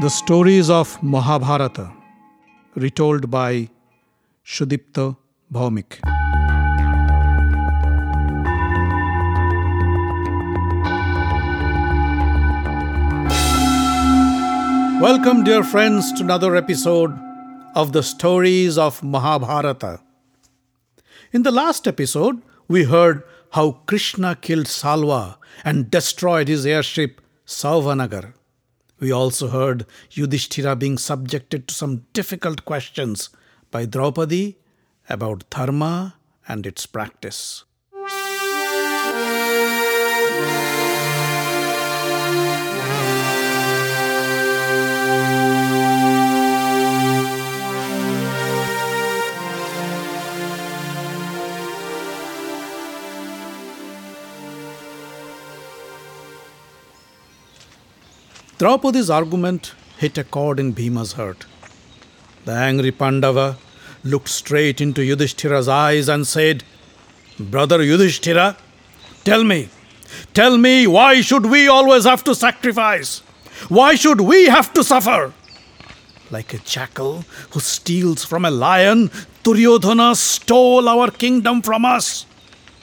The stories of Mahabharata, retold by Sudipta Bhaumik. Welcome, dear friends, to another episode of the stories of Mahabharata. In the last episode, we heard how Krishna killed Salva and destroyed his airship Sauvanagar. We also heard Yudhishthira being subjected to some difficult questions by Draupadi about dharma and its practice. Draupadi's argument hit a chord in Bhima's heart. The angry Pandava looked straight into Yudhishthira's eyes and said, Brother Yudhishthira, tell me, tell me, why should we always have to sacrifice? Why should we have to suffer? Like a jackal who steals from a lion, Duryodhana stole our kingdom from us.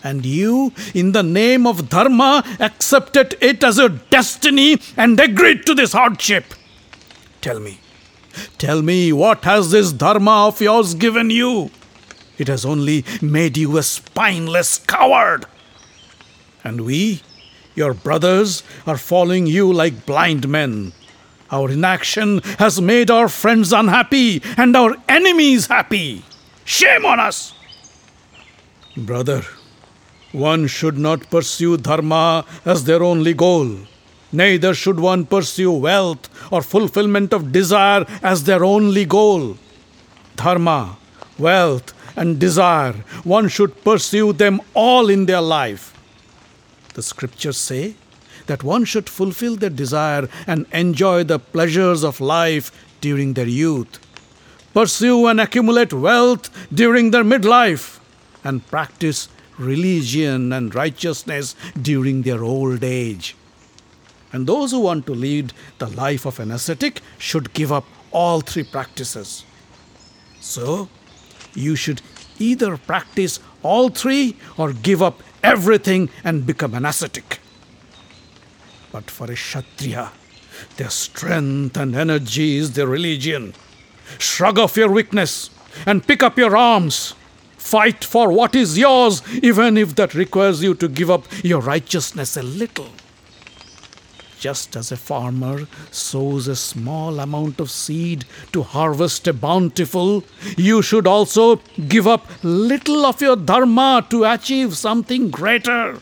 And you, in the name of Dharma, accepted it as your destiny and agreed to this hardship. Tell me, tell me, what has this Dharma of yours given you? It has only made you a spineless coward. And we, your brothers, are following you like blind men. Our inaction has made our friends unhappy and our enemies happy. Shame on us! Brother, one should not pursue dharma as their only goal. Neither should one pursue wealth or fulfillment of desire as their only goal. Dharma, wealth, and desire, one should pursue them all in their life. The scriptures say that one should fulfill their desire and enjoy the pleasures of life during their youth, pursue and accumulate wealth during their midlife, and practice religion and righteousness during their old age. And those who want to lead the life of an ascetic should give up all three practices. So, you should either practice all three or give up everything and become an ascetic. But for a Kshatriya, their strength and energy is their religion. Shrug off your weakness and pick up your arms. Fight for what is yours, even if that requires you to give up your righteousness a little. Just as a farmer sows a small amount of seed to harvest a bountiful, you should also give up little of your dharma to achieve something greater.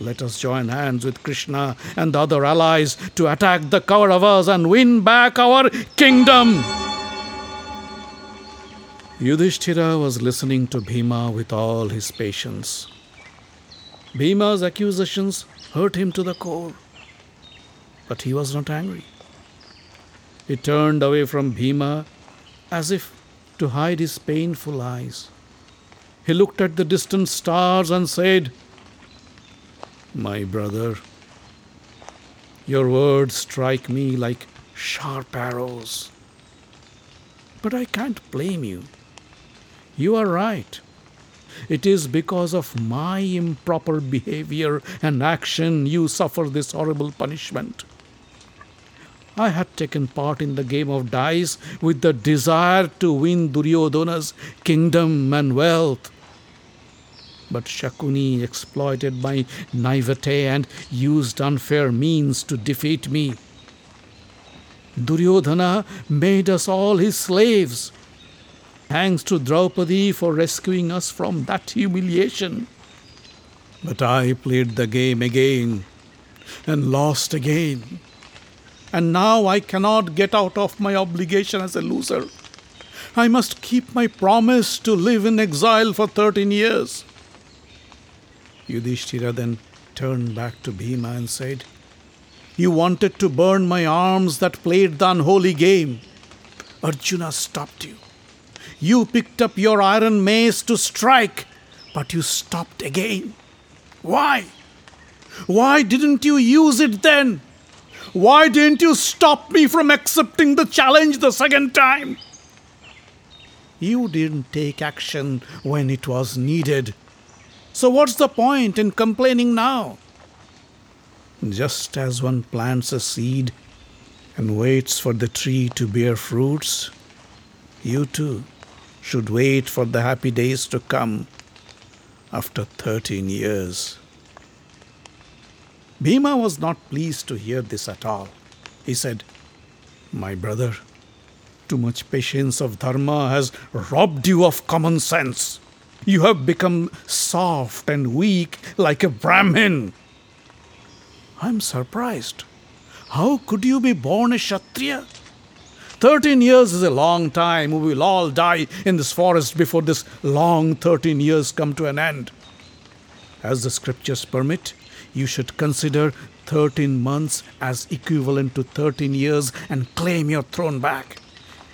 Let us join hands with Krishna and the other allies to attack the Kauravas and win back our kingdom. Yudhishthira was listening to Bhima with all his patience. Bhima's accusations hurt him to the core. But he was not angry. He turned away from Bhima as if to hide his painful eyes. He looked at the distant stars and said, My brother, your words strike me like sharp arrows. But I can't blame you. You are right. It is because of my improper behavior and action you suffer this horrible punishment. I had taken part in the game of dice with the desire to win Duryodhana's kingdom and wealth. But Shakuni exploited my naivete and used unfair means to defeat me. Duryodhana made us all his slaves. Thanks to Draupadi for rescuing us from that humiliation. But I played the game again and lost again and now I cannot get out of my obligation as a loser. I must keep my promise to live in exile for 13 years. Yudhishthira then turned back to Bhima and said, You wanted to burn my arms that played the unholy game. Arjuna stopped you. You picked up your iron mace to strike, but you stopped again. Why? Why didn't you use it then? why didn't you stop me from accepting the challenge the second time? You didn't take action when it was needed. So, what's the point in complaining now? Just as one plants a seed and waits for the tree to bear fruits, you too should wait for the happy days to come after 13 years. Bhima was not pleased to hear this at all. He said, My brother, too much patience of dharma has robbed you of common sense. You have become soft and weak like a Brahmin. I'm surprised. How could you be born a Kshatriya? Thirteen years is a long time. We will all die in this forest before this long thirteen years come to an end. As the scriptures permit, you should consider 13 months as equivalent to 13 years and claim your throne back.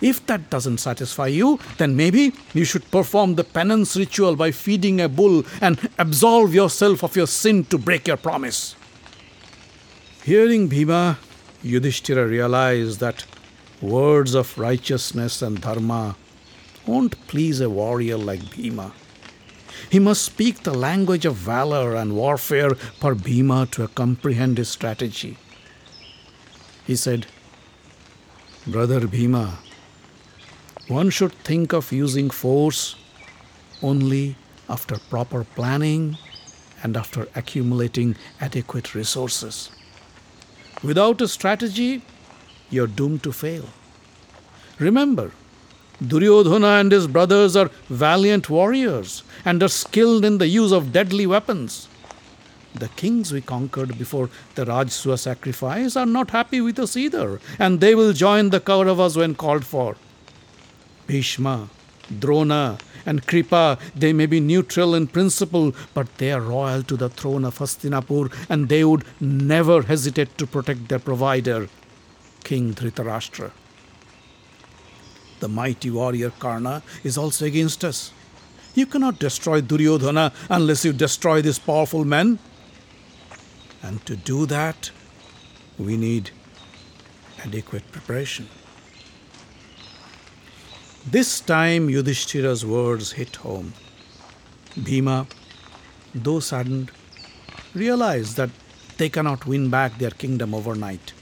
If that doesn't satisfy you, then maybe you should perform the penance ritual by feeding a bull and absolve yourself of your sin to break your promise. Hearing Bhima, Yudhishthira realized that words of righteousness and dharma won't please a warrior like Bhima. He must speak the language of valor and warfare for Bhima to comprehend his strategy. He said, Brother Bhima, one should think of using force only after proper planning and after accumulating adequate resources. Without a strategy, you're doomed to fail. Remember, Duryodhana and his brothers are valiant warriors and are skilled in the use of deadly weapons. The kings we conquered before the Rajasuya sacrifice are not happy with us either, and they will join the Kauravas when called for. Bhishma, Drona, and Kripa, they may be neutral in principle, but they are royal to the throne of Hastinapur, and they would never hesitate to protect their provider, King Dhritarashtra. The mighty warrior Karna is also against us. You cannot destroy Duryodhana unless you destroy these powerful men. And to do that, we need adequate preparation. This time Yudhishthira's words hit home. Bhima, though saddened, realized that they cannot win back their kingdom overnight.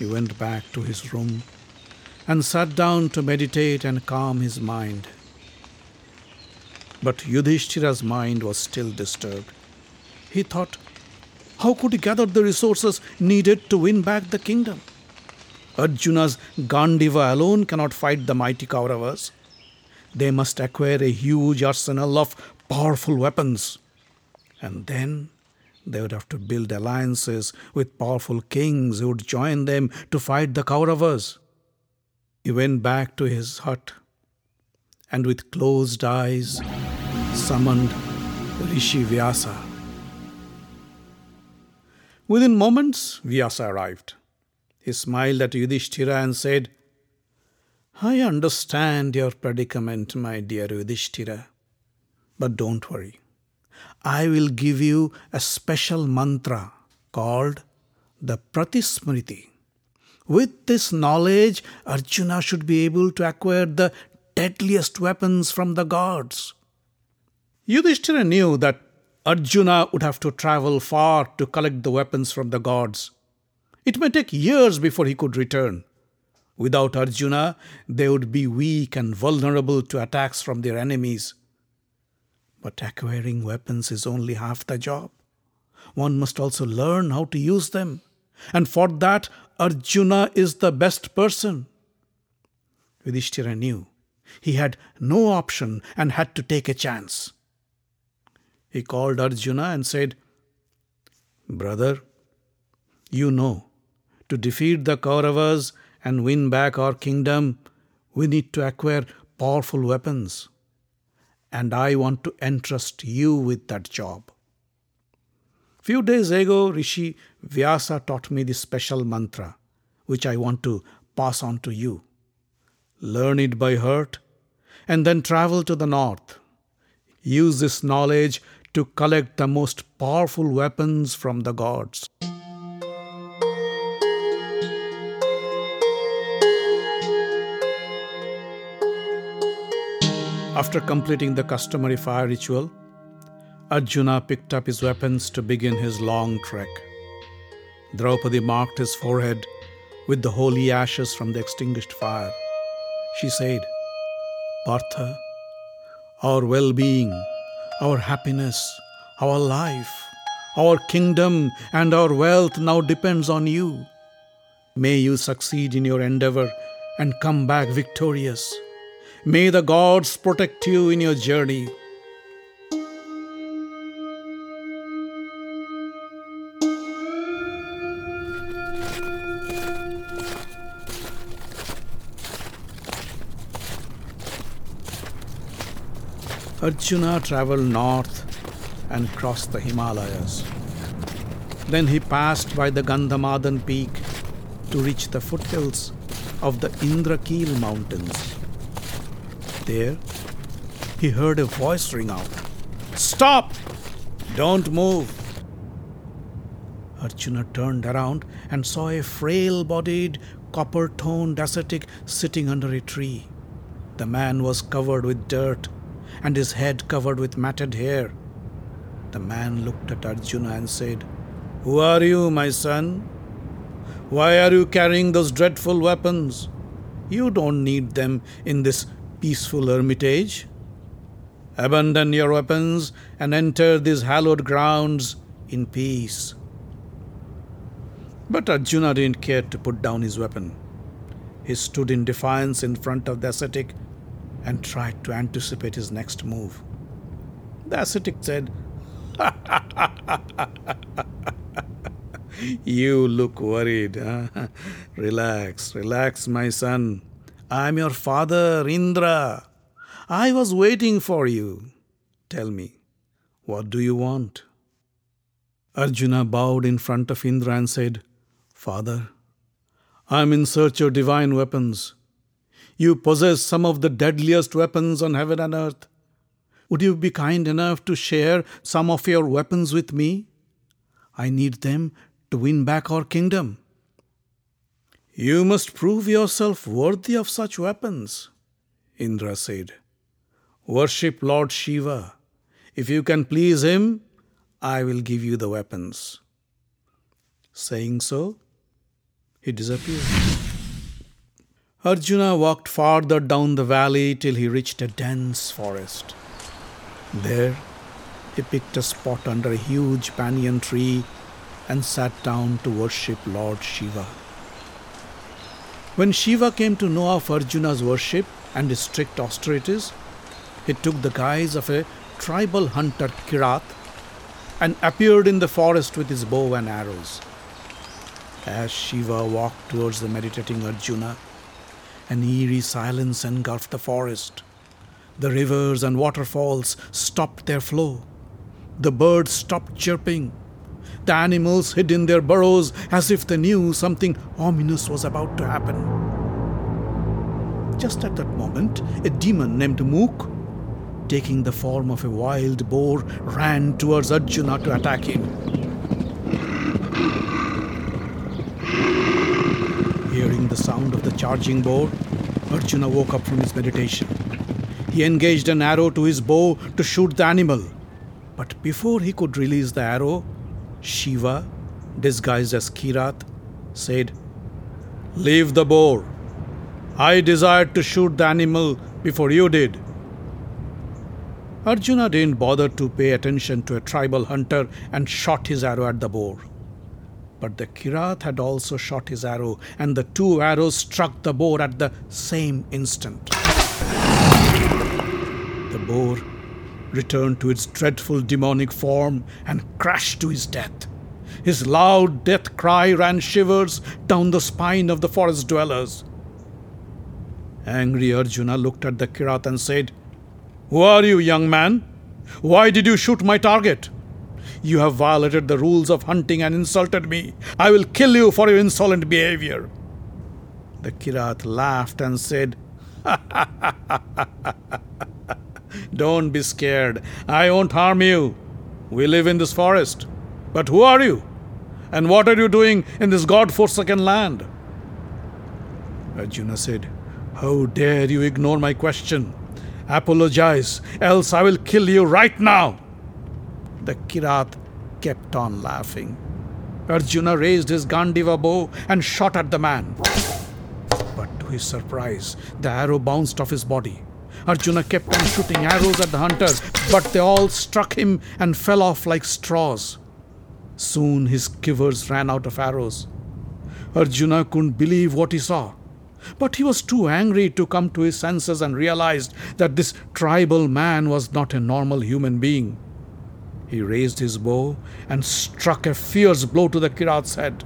He went back to his room and sat down to meditate and calm his mind. But Yudhishthira's mind was still disturbed. He thought, how could he gather the resources needed to win back the kingdom? Arjuna's Gandiva alone cannot fight the mighty Kauravas. They must acquire a huge arsenal of powerful weapons. And then they would have to build alliances with powerful kings who would join them to fight the Kauravas. He went back to his hut and with closed eyes summoned Rishi Vyasa. Within moments, Vyasa arrived. He smiled at Yudhishthira and said, I understand your predicament, my dear Yudhishthira. But don't worry. I will give you a special mantra called the Pratismriti. With this knowledge, Arjuna should be able to acquire the deadliest weapons from the gods. Yudhishthira knew that Arjuna would have to travel far to collect the weapons from the gods. It may take years before he could return. Without Arjuna, they would be weak and vulnerable to attacks from their enemies. But acquiring weapons is only half the job. One must also learn how to use them. And for that, Arjuna is the best person. Yudhishthira knew he had no option and had to take a chance. He called Arjuna and said, Brother, you know to defeat the Kauravas and win back our kingdom, we need to acquire powerful weapons. And I want to entrust you with that job. Few days ago, Rishi Vyasa taught me this special mantra, which I want to pass on to you. Learn it by heart, and then travel to the north. Use this knowledge to collect the most powerful weapons from the gods. After completing the customary fire ritual, Arjuna picked up his weapons to begin his long trek. Draupadi marked his forehead with the holy ashes from the extinguished fire. She said, Partha, our well being, our happiness, our life, our kingdom, and our wealth now depends on you. May you succeed in your endeavor and come back victorious. May the gods protect you in your journey. Arjuna traveled north and crossed the Himalayas. Then he passed by the Gandhamadan peak to reach the foothills of the Indrakil mountains. There, he heard a voice ring out Stop! Don't move! Arjuna turned around and saw a frail bodied, copper toned ascetic sitting under a tree. The man was covered with dirt and his head covered with matted hair. The man looked at Arjuna and said, Who are you, my son? Why are you carrying those dreadful weapons? You don't need them in this peaceful hermitage. Abandon your weapons and enter these hallowed grounds in peace. But Arjuna didn't care to put down his weapon. He stood in defiance in front of the ascetic and tried to anticipate his next move. The ascetic said, You look worried. Huh? relax, relax, my son. I'm your father, Indra. I was waiting for you. Tell me, what do you want? Arjuna bowed in front of Indra and said, Father, I am in search of divine weapons. You possess some of the deadliest weapons on heaven and earth. Would you be kind enough to share some of your weapons with me? I need them to win back our kingdom. You must prove yourself worthy of such weapons, Indra said. Worship Lord Shiva. If you can please him, I will give you the weapons. Saying so, he disappeared. Arjuna walked farther down the valley till he reached a dense forest. There, he picked a spot under a huge banyan tree and sat down to worship Lord Shiva. When Shiva came to know of Arjuna's worship and his strict austerities, he took the guise of a tribal hunter Kirat and appeared in the forest with his bow and arrows. As Shiva walked towards the meditating Arjuna, an eerie silence engulfed the forest. The rivers and waterfalls stopped their flow. The birds stopped chirping. The animals hid in their burrows as if they knew something ominous was about to happen. Just at that moment, a demon named Mook, taking the form of a wild boar, ran towards Arjuna to attack him. Hearing the sound of the charging boar, Arjuna woke up from his meditation. He engaged an arrow to his bow to shoot the animal. But before he could release the arrow, Shiva, disguised as Kirat, said, Leave the boar. I desired to shoot the animal before you did. Arjuna didn't bother to pay attention to a tribal hunter and shot his arrow at the boar. But the Kirat had also shot his arrow, and the two arrows struck the boar at the same instant. The boar returned to its dreadful demonic form and crashed to his death. His loud death cry ran shivers down the spine of the forest dwellers. Angry Arjuna looked at the Kirat and said, Who are you, young man? Why did you shoot my target? You have violated the rules of hunting and insulted me. I will kill you for your insolent behavior. The Kirat laughed and said, Don't be scared. I won't harm you. We live in this forest. But who are you? And what are you doing in this god forsaken land? Arjuna said, How dare you ignore my question? Apologize, else I will kill you right now. The Kirat kept on laughing. Arjuna raised his Gandiva bow and shot at the man. But to his surprise, the arrow bounced off his body. Arjuna kept on shooting arrows at the hunter, but they all struck him and fell off like straws. Soon his quivers ran out of arrows. Arjuna couldn't believe what he saw. But he was too angry to come to his senses and realized that this tribal man was not a normal human being. He raised his bow and struck a fierce blow to the Kirat's head.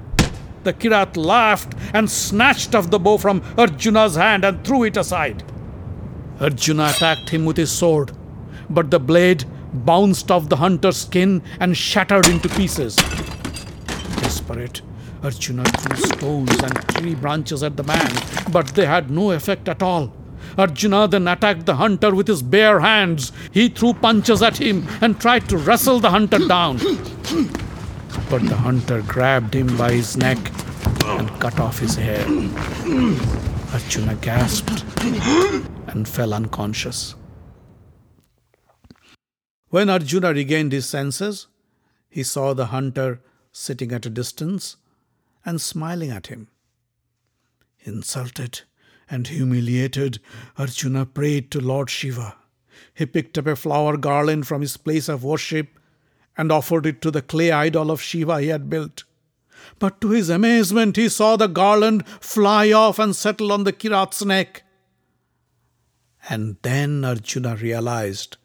The Kirat laughed and snatched off the bow from Arjuna's hand and threw it aside. Arjuna attacked him with his sword, but the blade bounced off the hunter's skin and shattered into pieces. Desperate, Arjuna threw stones and tree branches at the man, but they had no effect at all. Arjuna then attacked the hunter with his bare hands. He threw punches at him and tried to wrestle the hunter down. But the hunter grabbed him by his neck and cut off his hair. Arjuna gasped and fell unconscious. When Arjuna regained his senses, he saw the hunter sitting at a distance and smiling at him. Insulted and humiliated, Arjuna prayed to Lord Shiva. He picked up a flower garland from his place of worship and offered it to the clay idol of Shiva he had built. But to his amazement, he saw the garland fly off and settle on the Kirat's neck. And then Arjuna realized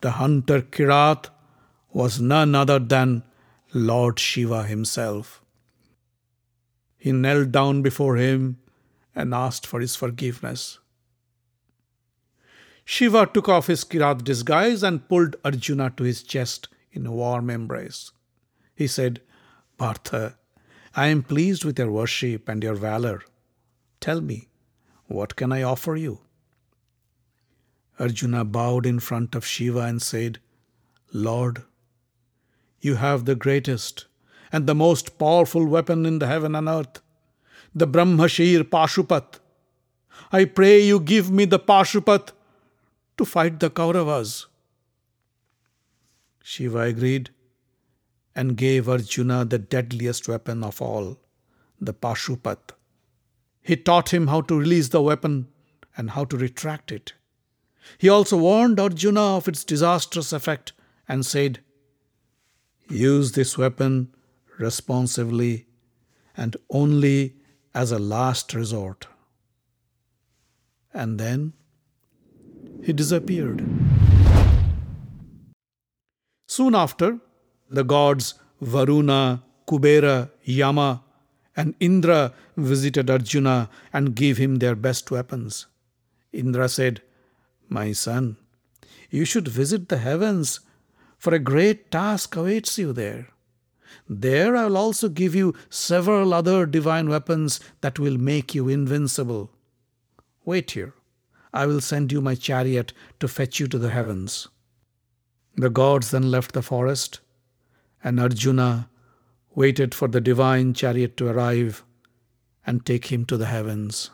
the hunter Kirat was none other than Lord Shiva himself. He knelt down before him and asked for his forgiveness. Shiva took off his Kirat disguise and pulled Arjuna to his chest in a warm embrace. He said, Partha, I am pleased with your worship and your valor. Tell me, what can I offer you? Arjuna bowed in front of Shiva and said, Lord, you have the greatest and the most powerful weapon in the heaven and earth, the Brahmashir Pashupat. I pray you give me the Pashupat to fight the Kauravas. Shiva agreed and gave Arjuna the deadliest weapon of all, the Pashupat. He taught him how to release the weapon and how to retract it. He also warned Arjuna of its disastrous effect and said, Use this weapon responsively and only as a last resort. And then he disappeared. Soon after, the gods Varuna, Kubera, Yama, and Indra visited Arjuna and gave him their best weapons. Indra said, my son, you should visit the heavens, for a great task awaits you there. There I will also give you several other divine weapons that will make you invincible. Wait here. I will send you my chariot to fetch you to the heavens. The gods then left the forest, and Arjuna waited for the divine chariot to arrive and take him to the heavens.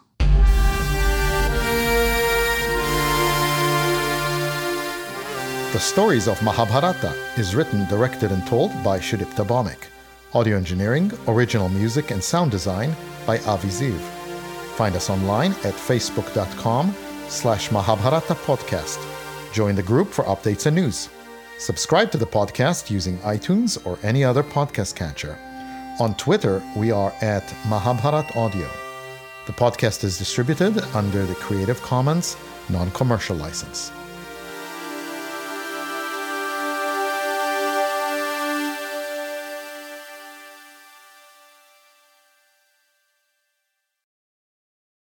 The Stories of Mahabharata is written, directed, and told by Sudipta Bhaumik. Audio engineering, original music, and sound design by Avi Ziv. Find us online at facebook.com slash Mahabharata Podcast. Join the group for updates and news. Subscribe to the podcast using iTunes or any other podcast catcher. On Twitter, we are at Mahabharat Audio. The podcast is distributed under the Creative Commons non commercial license.